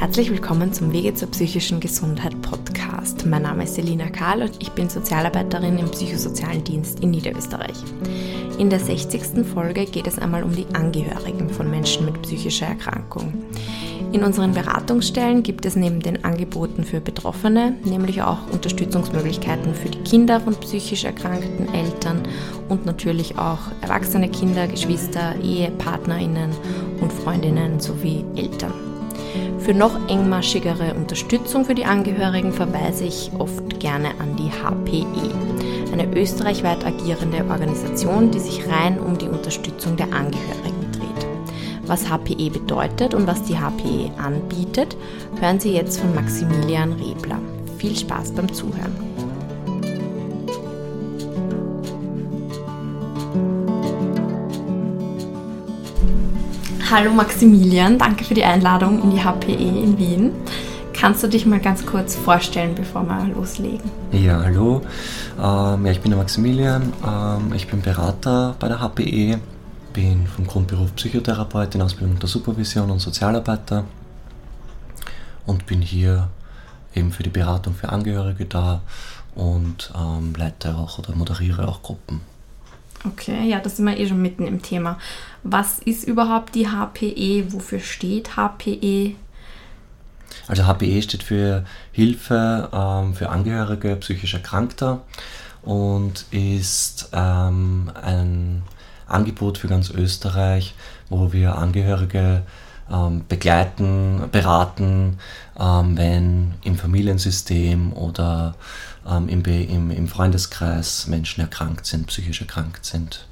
Herzlich willkommen zum Wege zur psychischen Gesundheit Podcast. Mein Name ist Selina Karl und ich bin Sozialarbeiterin im psychosozialen Dienst in Niederösterreich. In der 60. Folge geht es einmal um die Angehörigen von Menschen mit psychischer Erkrankung. In unseren Beratungsstellen gibt es neben den Angeboten für Betroffene nämlich auch Unterstützungsmöglichkeiten für die Kinder von psychisch erkrankten Eltern und natürlich auch erwachsene Kinder, Geschwister, Ehepartnerinnen und Freundinnen sowie Eltern. Für noch engmaschigere Unterstützung für die Angehörigen verweise ich oft gerne an die HPE, eine österreichweit agierende Organisation, die sich rein um die Unterstützung der Angehörigen dreht. Was HPE bedeutet und was die HPE anbietet, hören Sie jetzt von Maximilian Rebler. Viel Spaß beim Zuhören. Hallo Maximilian, danke für die Einladung in die HPE in Wien. Kannst du dich mal ganz kurz vorstellen, bevor wir loslegen? Ja, hallo. Ähm, ja, ich bin der Maximilian. Ähm, ich bin Berater bei der HPE. Bin vom Grundberuf Psychotherapeut in Ausbildung der Supervision und Sozialarbeiter. Und bin hier eben für die Beratung für Angehörige da und ähm, leite auch oder moderiere auch Gruppen. Okay, ja, das sind wir eh schon mitten im Thema. Was ist überhaupt die HPE? Wofür steht HPE? Also HPE steht für Hilfe ähm, für Angehörige psychisch Erkrankter und ist ähm, ein Angebot für ganz Österreich, wo wir Angehörige ähm, begleiten, beraten, ähm, wenn im Familiensystem oder ähm, im, im, im Freundeskreis Menschen erkrankt sind, psychisch erkrankt sind.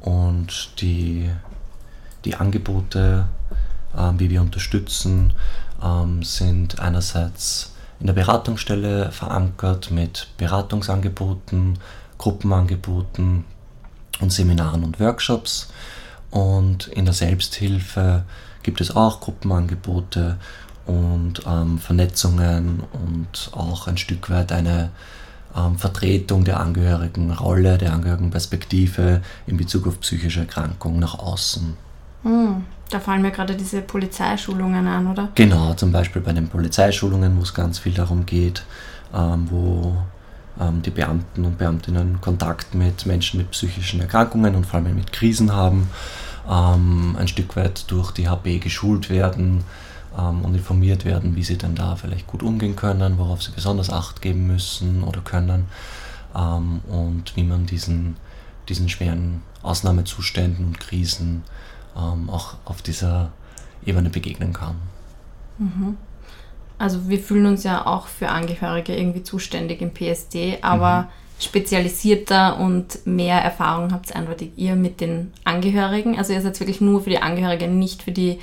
Und die, die Angebote, ähm, wie wir unterstützen, ähm, sind einerseits in der Beratungsstelle verankert mit Beratungsangeboten, Gruppenangeboten und Seminaren und Workshops. Und in der Selbsthilfe gibt es auch Gruppenangebote und ähm, Vernetzungen und auch ein Stück weit eine ähm, Vertretung der Angehörigenrolle, der Angehörigenperspektive in Bezug auf psychische Erkrankungen nach außen. Hm, da fallen mir gerade diese Polizeischulungen an, oder? Genau, zum Beispiel bei den Polizeischulungen, wo es ganz viel darum geht, ähm, wo ähm, die Beamten und Beamtinnen Kontakt mit Menschen mit psychischen Erkrankungen und vor allem mit Krisen haben, ähm, ein Stück weit durch die HB geschult werden, ähm, und informiert werden, wie sie denn da vielleicht gut umgehen können, worauf sie besonders Acht geben müssen oder können ähm, und wie man diesen, diesen schweren Ausnahmezuständen und Krisen ähm, auch auf dieser Ebene begegnen kann. Mhm. Also wir fühlen uns ja auch für Angehörige irgendwie zuständig im PSD, aber mhm. spezialisierter und mehr Erfahrung habt eindeutig ihr mit den Angehörigen. Also ihr seid wirklich nur für die Angehörigen, nicht für die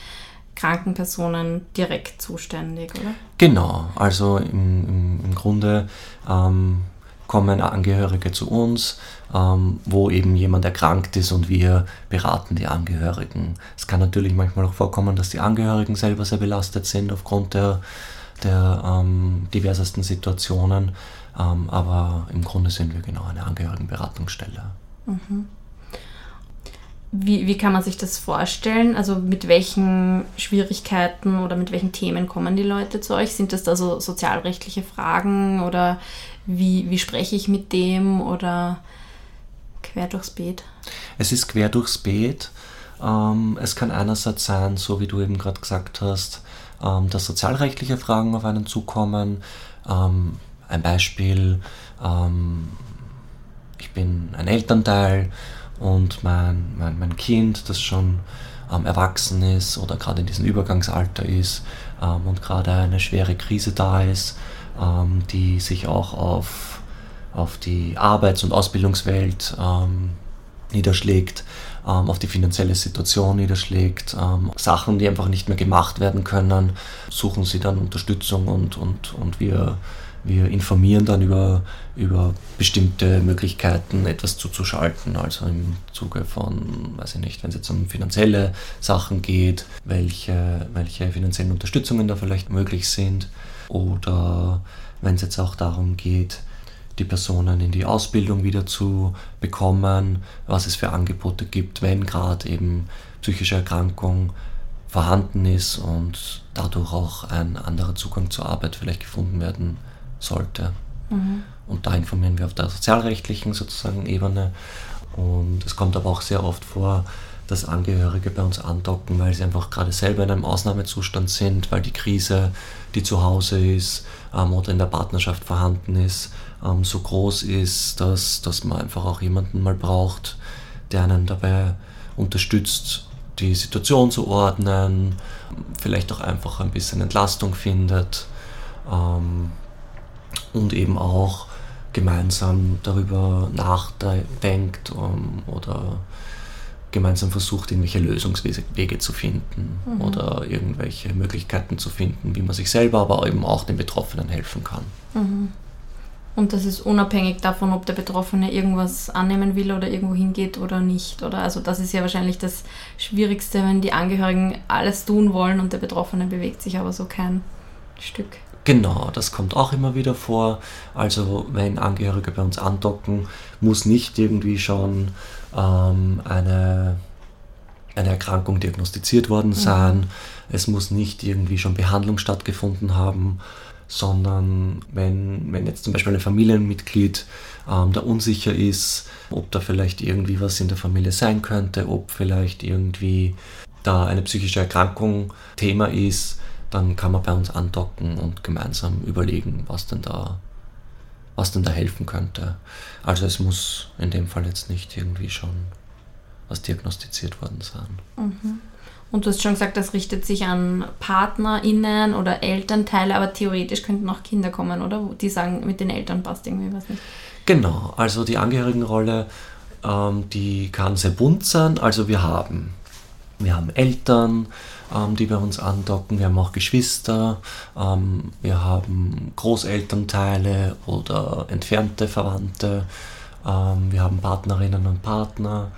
kranken Personen direkt zuständig, oder? Genau, also im, im, Grunde ähm, kommen Angehörige zu uns, ähm, wo eben jemand erkrankt ist und wir beraten die Angehörigen. Es kann natürlich manchmal auch vorkommen, dass die Angehörigen selber sehr belastet sind aufgrund der, der ähm, diversesten Situationen, ähm, aber im Grunde sind wir genau eine Angehörigenberatungsstelle. Mhm. Wie, wie kann man sich das vorstellen? Also mit welchen Schwierigkeiten oder mit welchen Themen kommen die Leute zu euch? Sind das da so sozialrechtliche Fragen oder wie, wie spreche ich mit dem oder quer durchs Beet? Es ist quer durchs Beet. Ähm, es kann einerseits sein, so wie du eben gerade gesagt hast, ähm, dass sozialrechtliche Fragen auf einen zukommen. Ähm, ein Beispiel, ich bin ein Elternteil und mein, mein, mein Kind, das schon ähm, erwachsen ist oder gerade in diesem Übergangsalter ist ähm, und gerade eine schwere Krise da ist, ähm, die sich auch auf, auf die Arbeits- und Ausbildungswelt ähm, niederschlägt, ähm, auf die finanzielle Situation niederschlägt, ähm, Sachen, die einfach nicht mehr gemacht werden können, suchen sie dann Unterstützung und, und, und wir wir informieren dann über, über bestimmte Möglichkeiten, etwas zuzuschalten. Also im Zuge von, weiß ich nicht, wenn es jetzt um finanzielle Sachen geht, welche, welche finanziellen Unterstützungen da vielleicht möglich sind. Oder wenn es jetzt auch darum geht, die Personen in die Ausbildung wieder zu bekommen, was es für Angebote gibt, wenn gerade eben psychische Erkrankung vorhanden ist und dadurch auch ein anderer Zugang zur Arbeit vielleicht gefunden werden sollte. Mhm. Und da informieren wir auf der sozialrechtlichen sozusagen Ebene. Und es kommt aber auch sehr oft vor, dass Angehörige bei uns andocken, weil sie einfach gerade selber in einem Ausnahmezustand sind, weil die Krise, die zu Hause ist ähm, oder in der Partnerschaft vorhanden ist, ähm, so groß ist, dass, dass man einfach auch jemanden mal braucht, der einen dabei unterstützt, die Situation zu ordnen, vielleicht auch einfach ein bisschen Entlastung findet ähm, und eben auch gemeinsam darüber nachdenkt um, ähm, oder gemeinsam versucht, irgendwelche Lösungswege zu finden mhm. oder irgendwelche Möglichkeiten zu finden, wie man sich selber, aber eben auch den Betroffenen helfen kann. Mhm. Und das ist unabhängig davon, ob der Betroffene irgendwas annehmen will oder irgendwo hingeht oder nicht. Oder also das ist ja wahrscheinlich das Schwierigste, wenn die Angehörigen alles tun wollen und der Betroffene bewegt sich aber so kein Stück. Genau, das kommt auch immer wieder vor. Also wenn Angehörige bei uns andocken, muss nicht irgendwie schon ähm, eine, eine Erkrankung diagnostiziert worden mhm. sein. Mhm. Es muss nicht irgendwie schon Behandlung stattgefunden haben sondern wenn, wenn jetzt zum Beispiel ein Familienmitglied ähm, da unsicher ist, ob da vielleicht irgendwie was in der Familie sein könnte, ob vielleicht irgendwie da eine psychische Erkrankung Thema ist, dann kann man bei uns andocken und gemeinsam überlegen, was denn da, was denn da helfen könnte. Also es muss in dem Fall jetzt nicht irgendwie schon was diagnostiziert worden sein. Mhm. Und du hast schon gesagt, das richtet sich an PartnerInnen oder Elternteile, aber theoretisch könnten auch Kinder kommen, oder? Die sagen, mit den Eltern passt irgendwie was nicht. Genau, also die Angehörigenrolle, ähm, die kann sehr bunt sein. Also wir haben, wir haben Eltern, ähm, die bei uns andocken, wir haben auch Geschwister, ähm, wir haben Großelternteile oder entfernte Verwandte, ähm, wir haben Partnerinnen und Partner.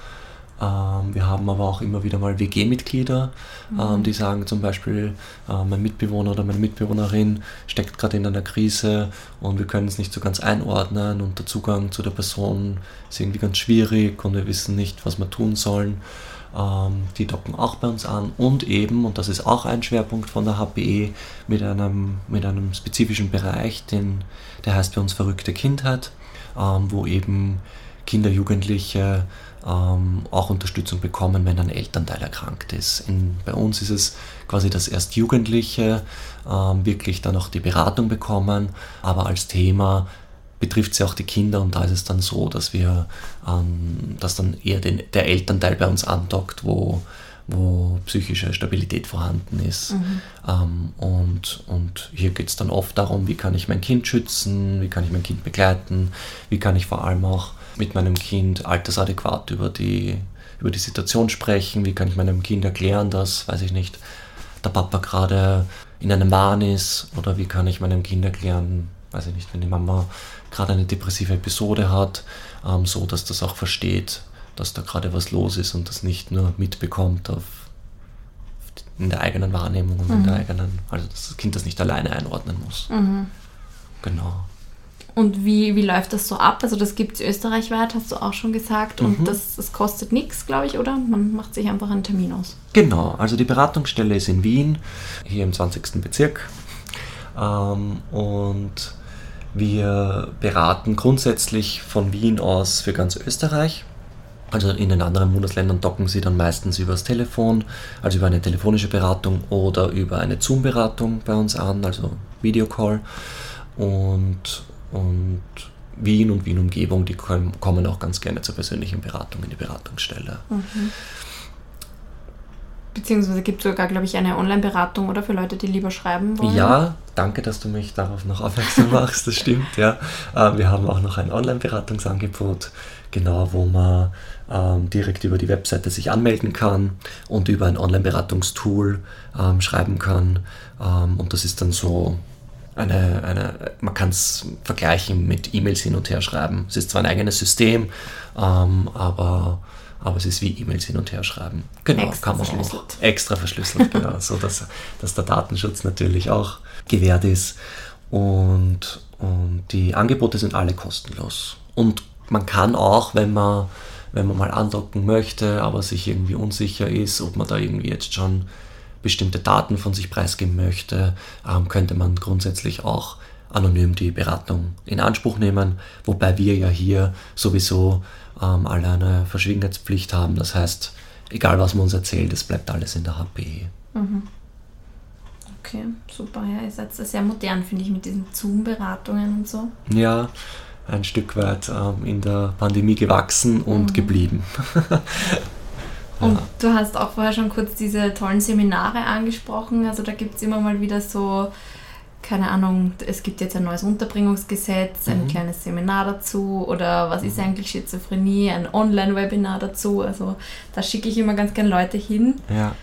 Ähm, wir haben aber auch immer wieder mal WG-Mitglieder, mhm. ähm, die sagen zum Beispiel, äh, mein Mitbewohner oder meine Mitbewohnerin steckt gerade in einer Krise und wir können es nicht so ganz einordnen und der Zugang zu der Person ist irgendwie ganz schwierig und wir wissen nicht, was wir tun sollen. Ähm, die docken auch bei uns an und eben, und das ist auch ein Schwerpunkt von der HPE, mit einem, mit einem spezifischen Bereich, den, der heißt bei uns verrückte Kindheit, ähm, wo eben Kinder, Jugendliche ähm, auch Unterstützung bekommen, wenn ein Elternteil erkrankt ist. In, bei uns ist es quasi, dass erst Jugendliche wirklich dann auch die Beratung bekommen, aber als Thema betrifft sie auch die Kinder und da ist es dann so, dass wir, ähm, dass dann eher den, der Elternteil bei uns andockt, wo, wo psychische Stabilität vorhanden ist. Mhm. Ähm, und, und hier geht es dann oft darum, wie kann ich mein Kind schützen, wie kann ich mein Kind begleiten, wie kann ich vor allem auch mit meinem Kind altersadäquat über die, über die Situation sprechen, wie kann ich meinem Kind erklären, dass, weiß ich nicht, der Papa gerade in einem Wahn ist oder wie kann ich meinem Kind erklären, weiß ich nicht, wenn die Mama gerade eine depressive Episode hat, ähm, so dass das auch versteht, dass da gerade was los ist und das nicht nur mitbekommt auf, in der eigenen Wahrnehmung und mhm. in der mhm. eigenen, also dass das Kind das nicht alleine einordnen muss. Mhm. Genau. Und wie, wie läuft das so ab? Also das gibt es österreichweit, hast du auch schon gesagt. Und mhm. das, das kostet nichts, glaube ich, oder? Man macht sich einfach einen Termin aus. Genau, also die Beratungsstelle ist in Wien, hier im 20. Bezirk. Ähm, und wir beraten grundsätzlich von Wien aus für ganz Österreich. Also in den anderen Bundesländern docken sie dann meistens über das Telefon, also über eine telefonische Beratung oder über eine Zoom-Beratung bei uns an, also Videocall. Und und Wien und Wien-Umgebung, die kommen auch ganz gerne zur persönlichen Beratung in die Beratungsstelle. Mhm. Beziehungsweise gibt es sogar, glaube ich, eine Online-Beratung oder für Leute, die lieber schreiben wollen. Ja, danke, dass du mich darauf noch aufmerksam machst, das stimmt, ja. Äh, wir haben auch noch ein Online-Beratungsangebot, genau, wo man ähm, direkt über die Webseite sich anmelden kann und über ein Online-Beratungstool ähm, schreiben kann. Ähm, und das ist dann so eine, eine man kann es vergleichen mit E-Mails hin und her schreiben. Es ist zwar ein eigenes System, ähm, aber, aber es ist wie E-Mails hin und her schreiben. Genau, extra kann man auch extra verschlüsselt, genau, so dass, dass der Datenschutz natürlich auch gewährt ist. Und, und die Angebote sind alle kostenlos. Und man kann auch, wenn man, wenn man mal andocken möchte, aber sich irgendwie unsicher ist, ob man da irgendwie jetzt schon bestimmte Daten von sich preisgeben möchte, ähm, könnte man grundsätzlich auch anonym die Beratung in Anspruch nehmen, wobei wir ja hier sowieso ähm, alle eine Verschwiegenheitspflicht haben. Das heißt, egal was man uns erzählt, es bleibt alles in der HPE. Mhm. Okay, super. Ja, ihr seid sehr modern, finde ich, mit diesen Zoom-Beratungen und so. Ja, ein Stück weit ähm, in der Pandemie gewachsen und mhm. geblieben. Und ja. du hast auch vorher schon kurz diese tollen Seminare angesprochen. Also da gibt es immer mal wieder so, keine Ahnung, es gibt jetzt ein neues Unterbringungsgesetz, ein mhm. kleines Seminar dazu oder was ist mhm. eigentlich Schizophrenie, ein Online-Webinar dazu. Also da schicke ich immer ganz gerne Leute hin. Ja.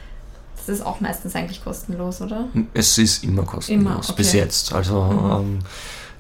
Das ist auch meistens eigentlich kostenlos, oder? Es ist immer kostenlos, immer, okay. bis jetzt. Also mhm. ähm,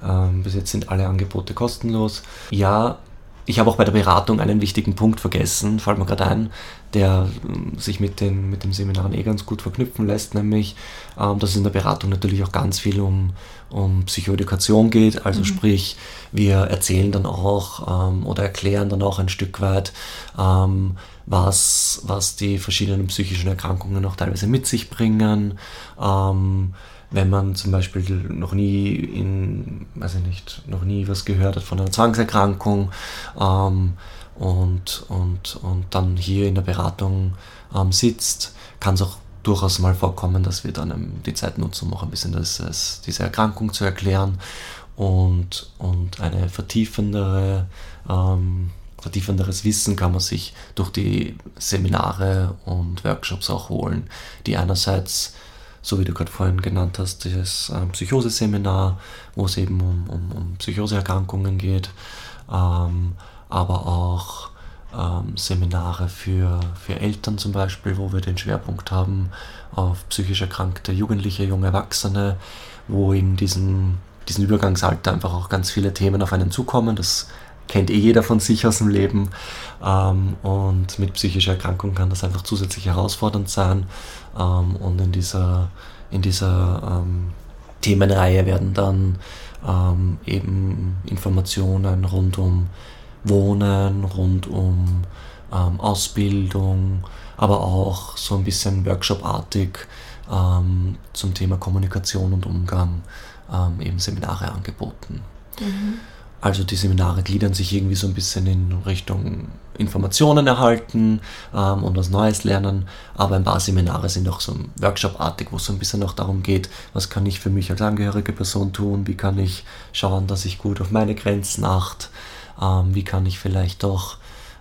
ähm, bis jetzt sind alle Angebote kostenlos. Ja, ich habe auch bei der Beratung einen wichtigen Punkt vergessen, fällt mir gerade ein, der ähm, sich mit den, mit den Seminaren eh ganz gut verknüpfen lässt, nämlich, ähm, dass es in der Beratung natürlich auch ganz viel um, um Psychoedukation geht. Also mhm. sprich, wir erzählen dann auch ähm, oder erklären dann auch ein Stück weit, ähm, was, was die verschiedenen psychischen Erkrankungen auch teilweise mit sich bringen. Ähm, wenn man zum Beispiel noch nie in, weiß ich nicht, noch nie was gehört hat von einer Zwangserkrankung ähm, und, und, und dann hier in der Beratung ähm, sitzt, kann es auch durchaus mal vorkommen, dass wir dann ähm, die Zeit nutzen, um auch ein bisschen das, das, diese Erkrankung zu erklären und, und eine vertiefendere, ähm, vertiefenderes Wissen kann man sich durch die Seminare und Workshops auch holen, die einerseits so wie du gerade vorhin genannt hast, das ähm, Psychoseseminar, wo es eben um, um, um Psychoseerkrankungen geht, ähm, aber auch ähm, Seminare für, für Eltern zum Beispiel, wo wir den Schwerpunkt haben auf psychisch erkrankte Jugendliche, junge Erwachsene, wo in diesem, diesem Übergangsalter einfach auch ganz viele Themen auf einen zukommen. Das kennt eh jeder von sich aus dem Leben. Ähm, und mit psychischer Erkrankung kann das einfach zusätzlich herausfordernd sein. Ähm, und in dieser, in dieser ähm, Themenreihe werden dann ähm, eben Informationen rund um Wohnen, rund um ähm, Ausbildung, aber auch so ein bisschen workshopartig ähm, zum Thema Kommunikation und Umgang eben Seminare angeboten. Mhm. Also die Seminare gliedern sich irgendwie so ein bisschen in Richtung Informationen erhalten ähm, und was Neues lernen, aber ein paar Seminare sind auch so workshopartig, wo es so ein bisschen auch darum geht, was kann ich für mich als angehörige Person tun, wie kann ich schauen, dass ich gut auf meine Grenzen achte, ähm, wie kann ich vielleicht auch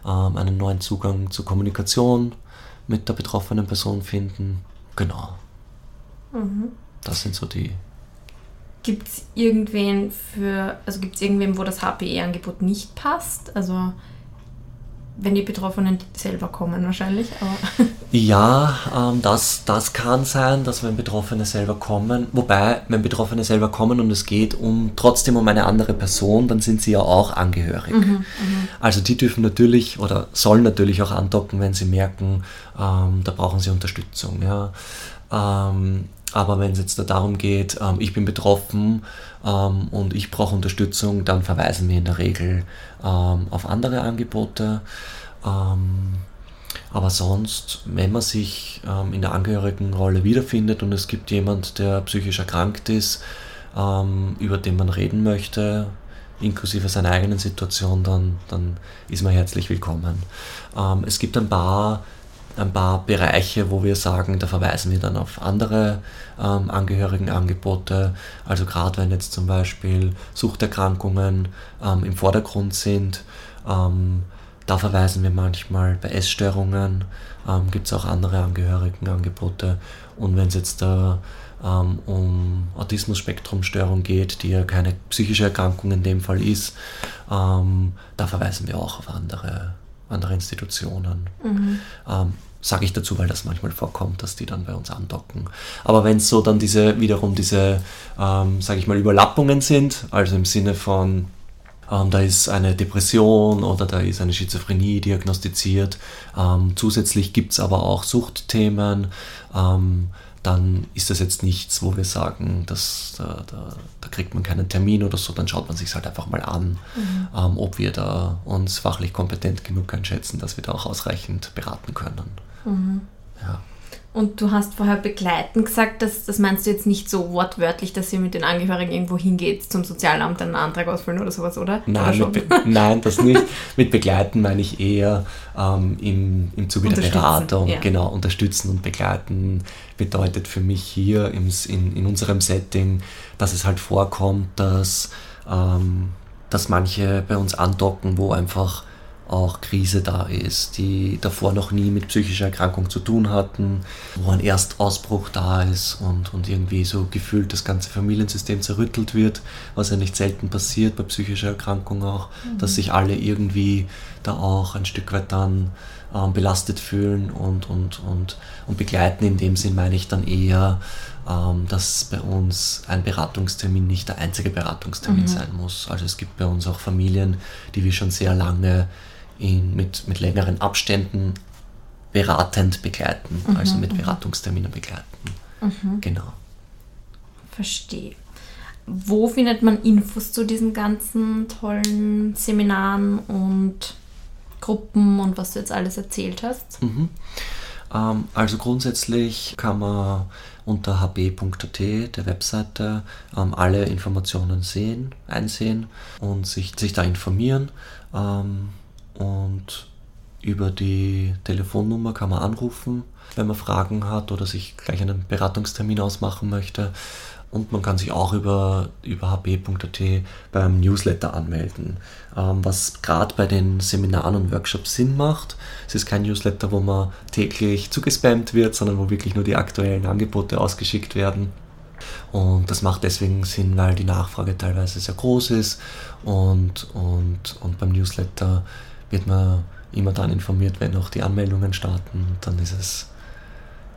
ähm, einen neuen Zugang zur Kommunikation mit der betroffenen Person finden. Genau. Mhm. Das sind so die Gibt es irgendwen für, also gibt es irgendwen, wo das HPE-Angebot nicht passt? Also wenn die Betroffenen selber kommen wahrscheinlich. Aber ja, ähm, das, das kann sein, dass wenn Betroffene selber kommen, wobei, wenn Betroffene selber kommen und es geht um trotzdem um eine andere Person, dann sind sie ja auch angehörig. Mhm, mhm. also die dürfen natürlich oder sollen natürlich auch andocken, wenn sie merken, ähm, da brauchen sie Unterstützung. Ja. Ähm, aber wenn es jetzt darum geht, ähm, ich bin betroffen ähm, und ich brauche Unterstützung, dann verweisen wir in der Regel ähm, auf andere Angebote. Ähm, aber sonst, wenn man sich ähm, in der Angehörigenrolle wiederfindet und es gibt jemand, der psychisch erkrankt ist, ähm, über den man reden möchte, inklusive seiner eigenen Situation, dann, dann ist man herzlich willkommen. es gibt ein paar ein paar Bereiche, wo wir sagen, da verweisen wir dann auf andere ähm, Angehörigenangebote. Also gerade wenn jetzt zum Beispiel Suchterkrankungen ähm, im Vordergrund sind, ähm, da verweisen wir manchmal bei Essstörungen, ähm, gibt es auch andere Angehörigenangebote. Und wenn es jetzt da ähm, um Autismus-Spektrumstörung geht, die ja keine psychische Erkrankung in dem Fall ist, ähm, da verweisen wir auch auf andere andere Institutionen. Mhm. Ähm, Sage ich dazu, weil das manchmal vorkommt, dass die dann bei uns andocken. Aber wenn es so dann diese, wiederum diese, ähm, sage ich mal, Überlappungen sind, also im Sinne von, ähm, da ist eine Depression oder da ist eine Schizophrenie diagnostiziert, ähm, zusätzlich gibt es aber auch Suchtthemen, ähm, dann ist das jetzt nichts, wo wir sagen, dass, da, da, da, kriegt man keinen Termin oder so, dann schaut man sich halt einfach mal an, mhm. ähm, ob wir da uns fachlich kompetent genug einschätzen, dass wir da auch ausreichend beraten können. Mhm. Ja. Und du hast vorher begleitend gesagt, dass, das meinst du jetzt nicht so wortwörtlich, dass ihr mit den Angehörigen irgendwo hingeht zum Sozialamt einen Antrag ausfüllen oder sowas, oder? Nein, oder nein das nicht. mit begleiten meine ich eher ähm, im, im Zuge der Beratung. Ja. Genau, unterstützen und begleiten bedeutet für mich hier im, in, in unserem Setting, dass es halt vorkommt, dass, ähm, dass manche bei uns andocken, wo einfach auch Krise da ist, die davor noch nie mit psychischer Erkrankung zu tun hatten, wo ein Erstausbruch da ist und, und irgendwie so gefühlt das ganze Familiensystem zerrüttelt wird, was ja nicht selten passiert bei psychischer Erkrankung auch, mhm. dass sich alle irgendwie da auch ein Stück weit dann ähm, belastet fühlen und, und, und, und begleiten. In dem Sinn meine ich dann eher, ähm, dass bei uns ein Beratungstermin nicht der einzige Beratungstermin mhm. sein muss. Also es gibt bei uns auch Familien, die wir schon sehr lange ihn mit, mit längeren Abständen beratend begleiten, mhm, also mit. Beratungsterminen begleiten. Mhm. Genau. Verstehe. Wo findet man Infos zu diesen ganzen tollen Seminaren und Gruppen und was du jetzt alles erzählt hast? Mhm. Ähm, also grundsätzlich kann man unter hb.at, der Webseite, ähm, alle Informationen sehen, einsehen und sich, sich da informieren. Ähm, und über die Telefonnummer kann man anrufen, wenn man Fragen hat oder sich gleich einen Beratungstermin ausmachen möchte. Und man kann sich auch über, über hb.at beim Newsletter anmelden, ähm, was gerade bei den Seminaren und Workshops Sinn macht. Es ist kein Newsletter, wo man täglich zugespammt wird, sondern wo wirklich nur die aktuellen Angebote ausgeschickt werden. Und das macht deswegen Sinn, weil die Nachfrage teilweise sehr groß ist und, und, und beim Newsletter wird man immer dann informiert, wenn auch die Anmeldungen starten. Dann ist es,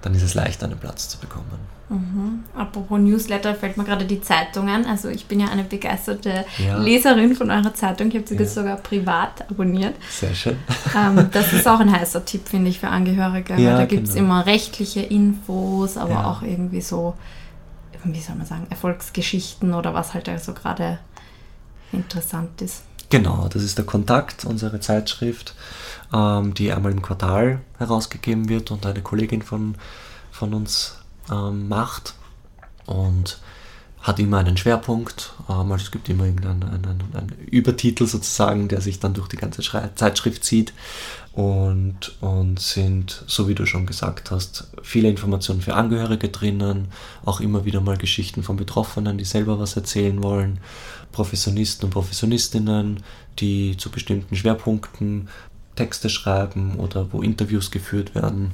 dann ist es leicht, einen Platz zu bekommen. Mhm. Apropos Newsletter fällt mir gerade die Zeitung an. Also ich bin ja eine begeisterte ja. Leserin von eurer Zeitung. Ich habe sie ja. sogar privat abonniert. Sehr schön. Ähm, das ist auch ein heißer Tipp, finde ich, für Angehörige. Ja, da gibt es genau. immer rechtliche Infos, aber ja. auch irgendwie so, wie soll man sagen, Erfolgsgeschichten oder was halt also gerade interessant ist. Genau, das ist der Kontakt, unsere Zeitschrift, ähm, die einmal im Quartal herausgegeben wird und eine Kollegin von, von uns ähm, macht. Und hat immer einen Schwerpunkt, ähm, also es gibt immer irgendeinen einen, einen Übertitel sozusagen, der sich dann durch die ganze Schrei Zeitschrift zieht und, und sind, so wie du schon gesagt hast, viele Informationen für Angehörige drinnen, auch immer wieder mal Geschichten von Betroffenen, die selber was erzählen wollen, Professionisten und Professionistinnen, die zu bestimmten Schwerpunkten Texte schreiben oder wo Interviews geführt werden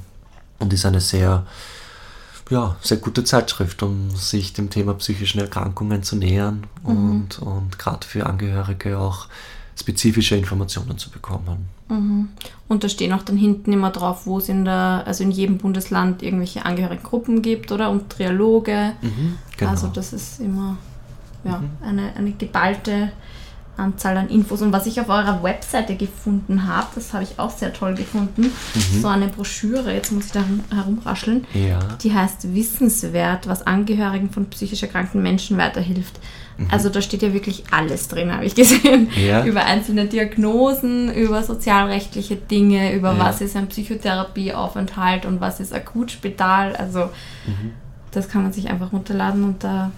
und ist eine sehr ja, sehr gute Zeitschrift, um sich dem Thema psychischen Erkrankungen zu nähern mhm. und, und gerade für Angehörige auch spezifische Informationen zu bekommen. Mhm. Und da stehen auch dann hinten immer drauf, wo es in der, also in jedem Bundesland irgendwelche Angehörigengruppen gibt, oder? Und Trialoge. Mhm, genau. Also das ist immer ja, mhm. eine, eine geballte Anzahl an Infos. Und was ich auf eurer Webseite gefunden habe, das habe ich auch sehr toll gefunden, mhm. so eine Broschüre, jetzt muss ich da herumrascheln, ja. die heißt Wissenswert, was Angehörigen von psychisch erkrankten Menschen weiterhilft. Mhm. Also da steht ja wirklich alles drin, habe ich gesehen. Ja. Über einzelne Diagnosen, über sozialrechtliche Dinge, über ja. was ist ein Psychotherapieaufenthalt und was ist Akutspital. Also mhm. das kann man sich einfach runterladen und da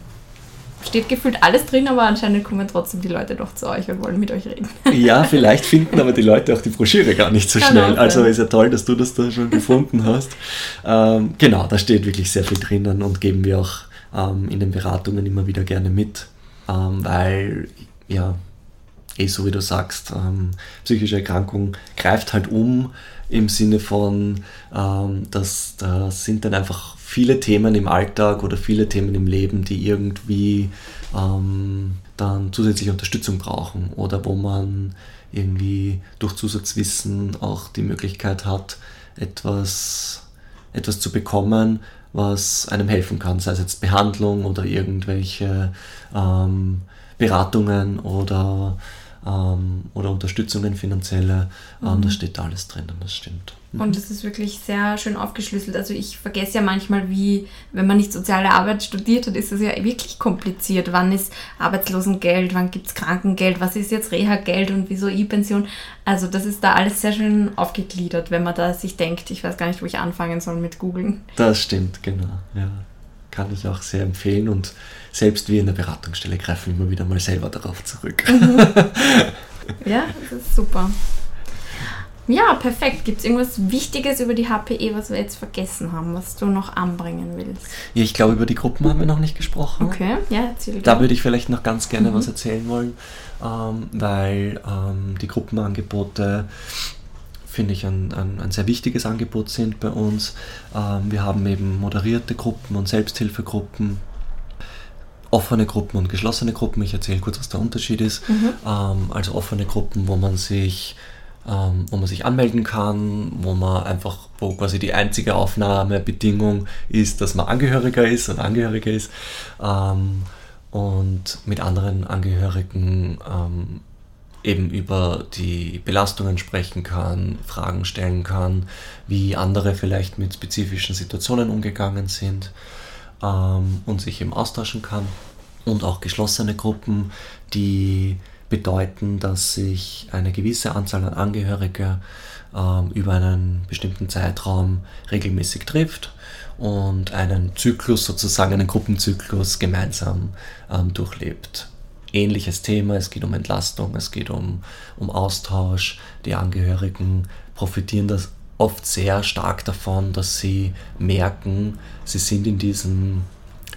steht gefühlt alles drin, aber anscheinend kommen trotzdem die Leute doch zu euch und wollen mit euch reden. Ja, vielleicht finden aber die Leute auch die Broschüre gar nicht so Kann schnell. Also ist ja toll, dass du das da schon gefunden hast. Ähm, genau, da steht wirklich sehr viel drinnen und geben wir auch ähm, in den Beratungen immer wieder gerne mit, ähm, weil ja, eh so wie du sagst, ähm, psychische Erkrankung greift halt um im Sinne von, ähm, dass da sind dann einfach viele Themen im Alltag oder viele Themen im Leben, die irgendwie ähm, dann zusätzliche Unterstützung brauchen oder wo man irgendwie durch Zusatzwissen auch die Möglichkeit hat, etwas, etwas zu bekommen, was einem helfen kann, sei es jetzt Behandlung oder irgendwelche ähm, Beratungen oder ähm, oder Unterstützungen finanzielle. Ähm, mhm. Das steht da alles drin, das stimmt. Mhm. Und es ist wirklich sehr schön aufgeschlüsselt. Also ich vergesse ja manchmal, wie, wenn man nicht soziale Arbeit studiert hat, ist es ja wirklich kompliziert. Wann ist Arbeitslosengeld, wann gibt es Krankengeld, was ist jetzt Reha-Geld und wieso E-Pension. Also das ist da alles sehr schön aufgegliedert, wenn man da sich denkt, ich weiß gar nicht, wo ich anfangen soll mit googeln. Das stimmt, genau. Ja. Kann ich auch sehr empfehlen und selbst wir in der Beratungsstelle greifen immer wieder mal selber darauf zurück. Mhm. ja, das ist super. Ja, perfekt. Gibt es irgendwas Wichtiges über die HPE, was wir jetzt vergessen haben, was du noch anbringen willst? Ja, ich glaube, über die Gruppen haben wir noch nicht gesprochen. Okay, ja, erzähl Da würde ich vielleicht noch ganz gerne mhm. was erzählen wollen, ähm, weil ähm, die Gruppenangebote finde ich ein, ein, ein, sehr wichtiges Angebot sind bei uns. Ähm, wir haben eben moderierte Gruppen und Selbsthilfegruppen, offene Gruppen und geschlossene Gruppen. Ich erzähle kurz, was der Unterschied ist. Mhm. Ähm, also offene Gruppen, wo man sich ähm, wo man sich anmelden kann, wo man einfach, wo quasi die einzige Aufnahmebedingung ist, dass man Angehöriger ist und Angehöriger ist ähm, und mit anderen Angehörigen ähm, eben über die Belastungen sprechen kann, Fragen stellen kann, wie andere vielleicht mit spezifischen Situationen umgegangen sind ähm, und sich eben austauschen kann. Und auch geschlossene Gruppen, die bedeuten, dass sich eine gewisse Anzahl an Angehörigen ähm, über einen bestimmten Zeitraum regelmäßig trifft und einen Zyklus, sozusagen einen Gruppenzyklus gemeinsam ähm, durchlebt. Ähnliches Thema, es geht um Entlastung, es geht um, um Austausch. Die Angehörigen profitieren das oft sehr stark davon, dass sie merken, sie sind in diesen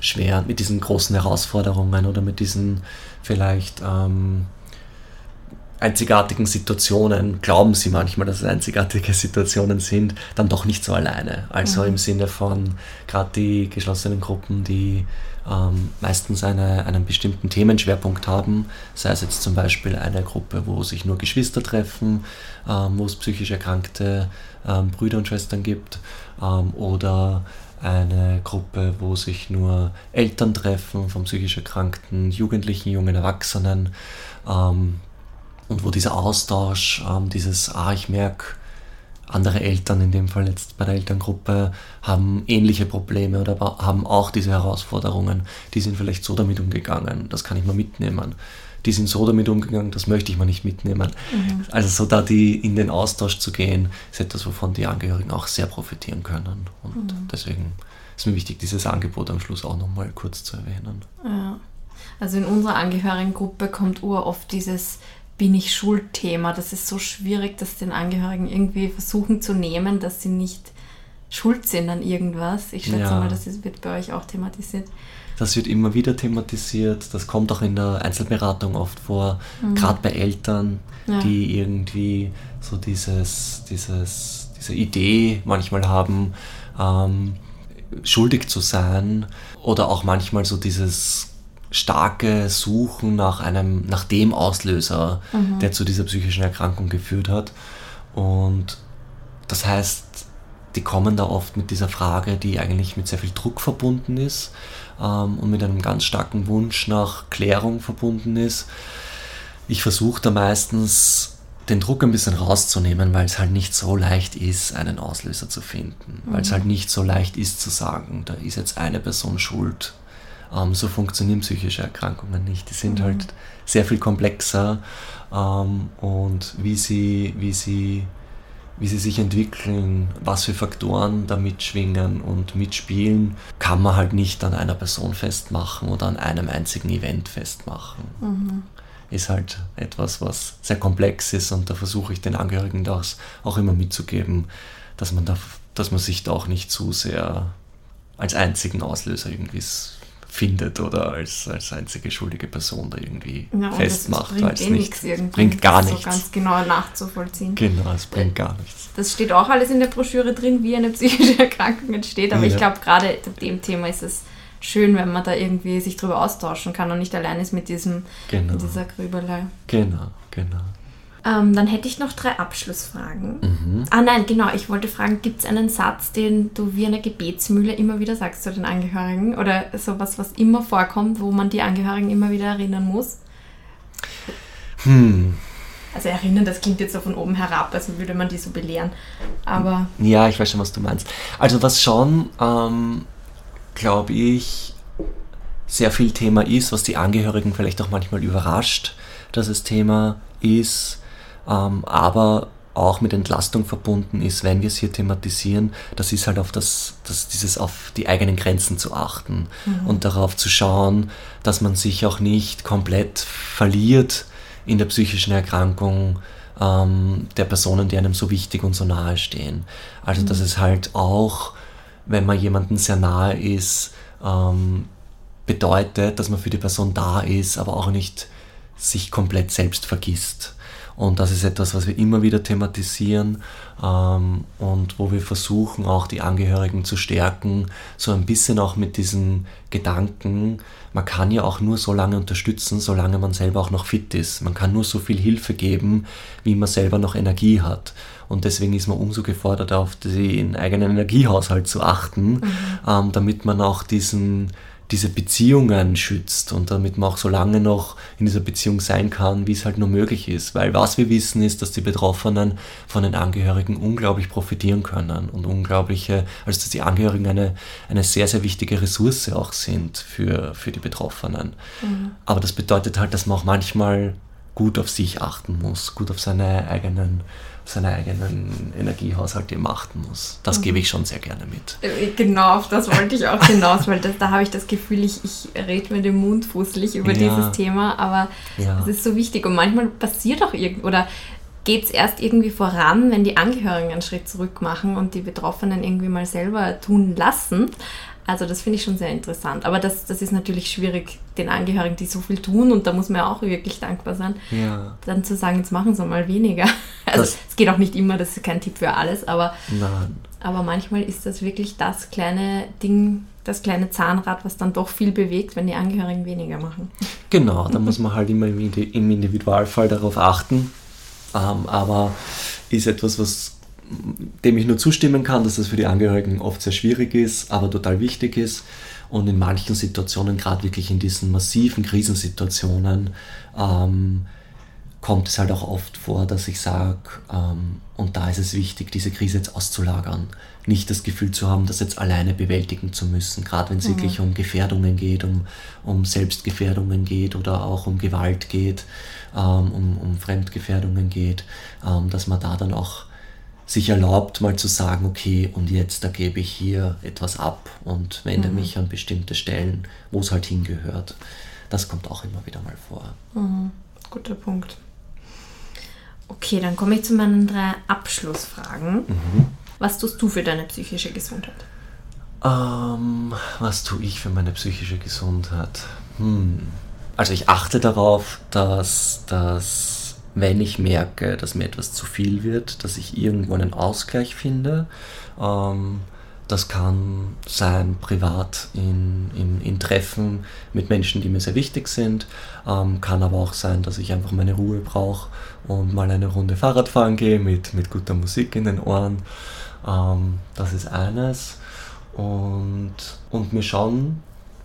schweren, mit diesen großen Herausforderungen oder mit diesen vielleicht ähm, einzigartigen Situationen, glauben sie manchmal, dass es einzigartige Situationen sind, dann doch nicht so alleine. Also mhm. im Sinne von gerade die geschlossenen Gruppen, die ähm, meistens eine, einen bestimmten Themenschwerpunkt haben, sei es jetzt zum Beispiel eine Gruppe, wo sich nur Geschwister treffen, ähm, wo es psychisch erkrankte ähm, Brüder und Schwestern gibt, ähm, oder eine Gruppe, wo sich nur Eltern treffen von psychisch erkrankten Jugendlichen, jungen Erwachsenen. Ähm, und wo dieser Austausch, ähm, dieses, ah, ich merke, andere Eltern, in dem Fall jetzt bei der Elterngruppe, haben ähnliche Probleme oder haben auch diese Herausforderungen. Die sind vielleicht so damit umgegangen, das kann ich mal mitnehmen. Die sind so damit umgegangen, das möchte ich mal nicht mitnehmen. Mhm. Also so da die in den Austausch zu gehen, ist etwas, wovon die Angehörigen auch sehr profitieren können. Und mhm. deswegen ist mir wichtig, dieses Angebot am Schluss auch nochmal kurz zu erwähnen. Ja. Also in unserer Angehörigengruppe kommt uroft dieses bin ich Schuld-Thema. Das ist so schwierig, dass den Angehörigen irgendwie versuchen zu nehmen, dass sie nicht schuld sind an irgendwas. Ich schätze ja. mal, das wird bei euch auch thematisiert. Das wird immer wieder thematisiert. Das kommt auch in der Einzelberatung oft vor, mhm. gerade bei Eltern, ja. die irgendwie so dieses, dieses, diese Idee manchmal haben, ähm, schuldig zu sein oder auch manchmal so dieses starke Suchen nach einem, nach dem Auslöser, mhm. der zu dieser psychischen Erkrankung geführt hat. Und das heißt, die kommen da oft mit dieser Frage, die eigentlich mit sehr viel Druck verbunden ist ähm, und mit einem ganz starken Wunsch nach Klärung verbunden ist. Ich versuche da meistens den Druck ein bisschen rauszunehmen, weil es halt nicht so leicht ist, einen Auslöser zu finden. Mhm. Weil es mhm. halt nicht so leicht ist zu sagen, da ist jetzt eine Person schuld ähm, so funktionieren psychische Erkrankungen nicht. Die sind mhm. halt sehr viel komplexer ähm, und wie sie, wie, sie, wie sie sich entwickeln, was für Faktoren da mitschwingen und mitspielen, kann man halt nicht an einer Person festmachen oder an einem einzigen Event festmachen. Mhm. Ist halt etwas, was sehr komplex ist und da versuche ich den Angehörigen das auch immer mitzugeben, dass man, da, dass man sich da auch nicht zu sehr als einzigen Auslöser irgendwie findet oder als, als einzige schuldige Person da irgendwie ja, festmacht. Das bringt eh nichts irgendwie. Bringt gar nichts. So ganz genau nachzuvollziehen. Genau, es bringt gar nichts. Das steht auch alles in der Broschüre drin, wie eine psychische Erkrankung entsteht, aber ja. ich glaube, gerade dem Thema ist es schön, wenn man da irgendwie sich drüber austauschen kann und nicht allein ist mit diesem genau. mit dieser Grübelei. Genau, genau. Ähm, dann hätte ich noch drei Abschlussfragen. Mhm. Ah nein, genau, ich wollte fragen, gibt es einen Satz, den du wie eine Gebetsmühle immer wieder sagst zu den Angehörigen? Oder sowas, was immer vorkommt, wo man die Angehörigen immer wieder erinnern muss? Hm. Also erinnern, das klingt jetzt so von oben herab, also würde man die so belehren. Aber. Ja, ich weiß schon, was du meinst. Also was schon, ähm, glaube ich, sehr viel Thema ist, was die Angehörigen vielleicht auch manchmal überrascht, dass es Thema ist, ähm, aber auch mit Entlastung verbunden ist, wenn wir es hier thematisieren, das ist halt auf das, das dieses auf die eigenen Grenzen zu achten mhm. und darauf zu schauen, dass man sich auch nicht komplett verliert in der psychischen Erkrankung ähm, der Personen, die einem so wichtig und so nahe stehen. Also mhm. dass es halt auch, wenn man jemandem sehr nahe ist, ähm, bedeutet, dass man für die Person da ist, aber auch nicht sich komplett selbst vergisst. Und das ist etwas, was wir immer wieder thematisieren ähm, und wo wir versuchen, auch die Angehörigen zu stärken, so ein bisschen auch mit diesen Gedanken, man kann ja auch nur so lange unterstützen, solange man selber auch noch fit ist. Man kann nur so viel Hilfe geben, wie man selber noch Energie hat. Und deswegen ist man umso geforderter, auf den eigenen Energiehaushalt zu achten, mhm. ähm, damit man auch diesen diese Beziehungen schützt und damit man auch so lange noch in dieser Beziehung sein kann, wie es halt nur möglich ist. Weil was wir wissen ist, dass die Betroffenen von den Angehörigen unglaublich profitieren können und unglaubliche, also dass die Angehörigen eine, eine sehr, sehr wichtige Ressource auch sind für, für die Betroffenen. Mhm. Aber das bedeutet halt, dass man auch manchmal gut auf sich achten muss, gut auf seine eigenen seinen eigenen Energiehaushalt eben achten muss. Das mhm. gebe ich schon sehr gerne mit. Äh, genau, auf das wollte ich auch hinaus, weil das, da habe ich das Gefühl, ich, ich rede mir den Mund fußlich über ja. dieses Thema, aber es ja. ist so wichtig und manchmal passiert auch irgend oder geht es erst irgendwie voran, wenn die Angehörigen einen Schritt zurück machen und die Betroffenen irgendwie mal selber tun lassen. Also das finde ich schon sehr interessant. Aber das, das ist natürlich schwierig, den Angehörigen, die so viel tun, und da muss man ja auch wirklich dankbar sein, ja. dann zu sagen, jetzt machen sie mal weniger. Also das, es geht auch nicht immer, das ist kein Tipp für alles, aber, aber manchmal ist das wirklich das kleine Ding, das kleine Zahnrad, was dann doch viel bewegt, wenn die Angehörigen weniger machen. Genau, da muss man halt immer im Individualfall darauf achten. Ähm, aber ist etwas, was dem ich nur zustimmen kann, dass das für die Angehörigen oft sehr schwierig ist, aber total wichtig ist. Und in manchen Situationen, gerade wirklich in diesen massiven Krisensituationen, ähm, kommt es halt auch oft vor, dass ich sage, ähm, und da ist es wichtig, diese Krise jetzt auszulagern. Nicht das Gefühl zu haben, das jetzt alleine bewältigen zu müssen, gerade wenn es mhm. wirklich um Gefährdungen geht, um, um Selbstgefährdungen geht oder auch um Gewalt geht, ähm, um, um Fremdgefährdungen geht, ähm, dass man da dann auch sich erlaubt, mal zu sagen, okay, und jetzt da gebe ich hier etwas ab und wende mhm. mich an bestimmte Stellen, wo es halt hingehört. Das kommt auch immer wieder mal vor. Mhm. Guter Punkt. Okay, dann komme ich zu meinen drei Abschlussfragen. Mhm. Was tust du für deine psychische Gesundheit? Ähm, was tue ich für meine psychische Gesundheit? Hm. Also ich achte darauf, dass das wenn ich merke, dass mir etwas zu viel wird, dass ich irgendwo einen Ausgleich finde. Ähm, das kann sein privat in, in, in, Treffen mit Menschen, die mir sehr wichtig sind. Ähm, kann aber auch sein, dass ich einfach meine Ruhe brauche und mal eine Runde Fahrrad fahren gehe mit, mit guter Musik in den Ohren. Ähm, das ist eines. Und, und mir schauen,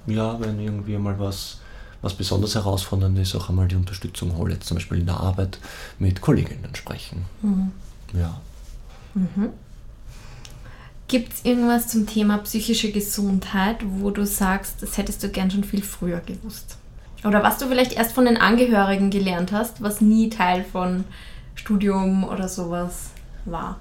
ja, wenn irgendwie mal was was besonders herausfordernd ist, auch einmal die Unterstützung hole, jetzt zum Beispiel in der Arbeit mit Kolleginnen sprechen. Mhm. Ja. Mhm. Gibt es irgendwas zum Thema psychische Gesundheit, wo du sagst, das hättest du gern schon viel früher gewusst? Oder was du vielleicht erst von den Angehörigen gelernt hast, was nie Teil von Studium oder sowas war?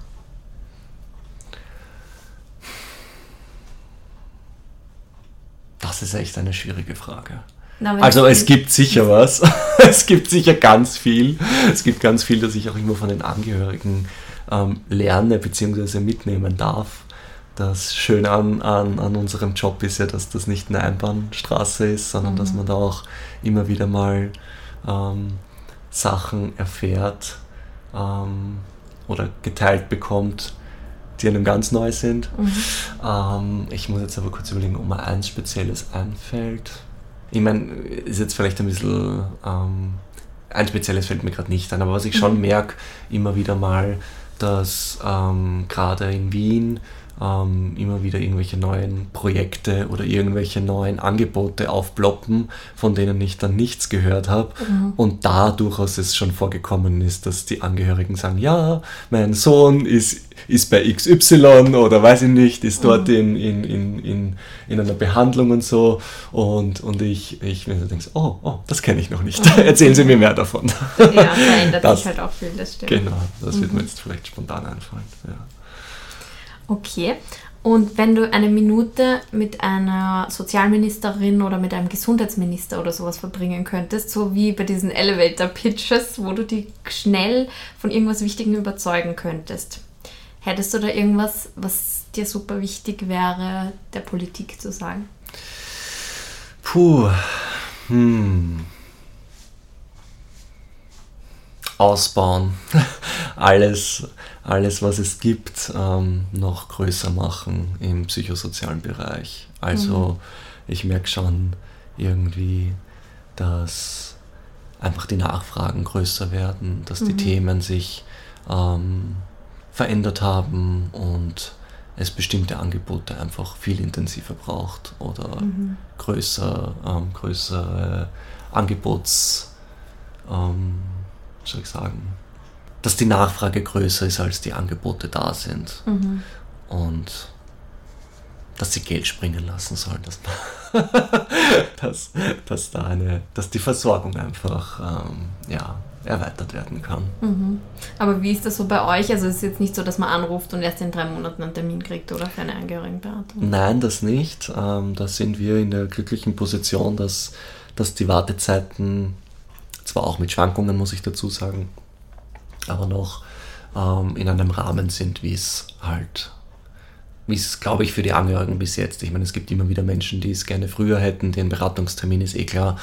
Das ist echt eine schwierige Frage. Na, also es gibt sicher was. es gibt sicher ganz viel. Es gibt ganz viel, das ich auch immer von den Angehörigen ähm, lerne bzw. mitnehmen darf. Das Schöne an, an, an unserem Job ist ja, dass das nicht eine Einbahnstraße ist, sondern mhm. dass man da auch immer wieder mal ähm, Sachen erfährt ähm, oder geteilt bekommt, die einem ganz neu sind. Mhm. Ähm, ich muss jetzt aber kurz überlegen, ob mir eins Spezielles einfällt ich meine, ist jetzt vielleicht ein bisschen, ähm, ein spezielles fällt mir gerade nicht an, aber was ich schon mhm. merke, immer wieder mal, dass ähm, gerade in Wien ähm, immer wieder irgendwelche neuen Projekte oder irgendwelche neuen Angebote aufploppen, von denen ich dann nichts gehört habe. Mhm. Und da durchaus es schon vorgekommen ist, dass die Angehörigen sagen, ja, mein Sohn ist, ist bei XY oder weiß ich nicht, ist dort mhm. in, in, in, in, in einer Behandlung und so. Und, und ich, ich mir so denke, oh, oh, das kenne ich noch nicht. Mhm. Erzählen Sie mir mehr davon. Ja, verändert das, sich halt auch viel, das stimmt. Genau, das wird mir mhm. jetzt vielleicht spontan einfallen. Ja. Okay. Und wenn du eine Minute mit einer Sozialministerin oder mit einem Gesundheitsminister oder sowas verbringen könntest, so wie bei diesen Elevator Pitches, wo du die schnell von irgendwas Wichtigem überzeugen könntest, hättest du da irgendwas, was dir super wichtig wäre, der Politik zu sagen? Puh. Hm. Ausbauen. alles, alles, was es gibt, ähm, noch größer machen im psychosozialen Bereich. Also mhm. ich merke schon irgendwie, dass einfach die Nachfragen größer werden, dass mhm. die Themen sich ähm, verändert haben und es bestimmte Angebote einfach viel intensiver braucht oder mhm. größer, ähm, größere Angebots, ähm, soll ich sagen, dass die Nachfrage größer ist, als die Angebote da sind. Mhm. Und dass sie Geld springen lassen sollen, dass, dass, dass, da eine, dass die Versorgung einfach ähm, ja, erweitert werden kann. Mhm. Aber wie ist das so bei euch? Also es ist jetzt nicht so, dass man anruft und erst in drei Monaten einen Termin kriegt oder für eine Angehörigenberatung? Nein, das nicht. Ähm, da sind wir in der glücklichen Position, dass, dass die Wartezeiten, zwar auch mit Schwankungen, muss ich dazu sagen, aber noch ähm, in einem Rahmen sind, wie es halt, wie es, glaube ich, für die Angehörigen bis jetzt. Ich meine, es gibt immer wieder Menschen, die es gerne früher hätten, den Beratungstermin ist eh klar.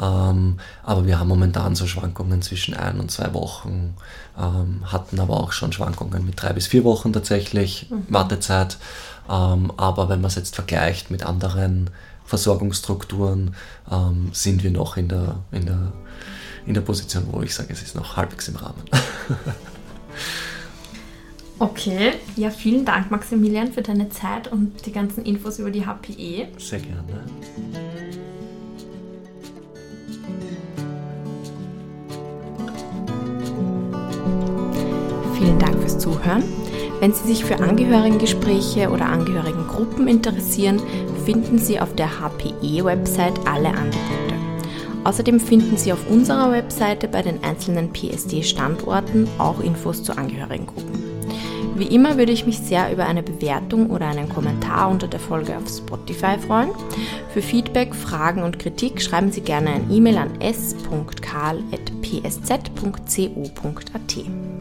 Ähm, aber wir haben momentan so Schwankungen zwischen ein und zwei Wochen, ähm, hatten aber auch schon Schwankungen mit drei bis vier Wochen tatsächlich mhm. Wartezeit. Ähm, aber wenn man es jetzt vergleicht mit anderen Versorgungsstrukturen, ähm, sind wir noch in der, in der in der Position, wo ich sage, es ist noch halbwegs im Rahmen. okay, ja, vielen Dank, Maximilian, für deine Zeit und die ganzen Infos über die HPE. Sehr gerne. Vielen Dank fürs Zuhören. Wenn Sie sich für Angehörigengespräche oder Angehörigengruppen interessieren, finden Sie auf der HPE-Website alle Angebote. Außerdem finden Sie auf unserer Webseite bei den einzelnen PSD-Standorten auch Infos zu Angehörigengruppen. Wie immer würde ich mich sehr über eine Bewertung oder einen Kommentar unter der Folge auf Spotify freuen. Für Feedback, Fragen und Kritik schreiben Sie gerne ein E-Mail an s.karl.psz.co.at.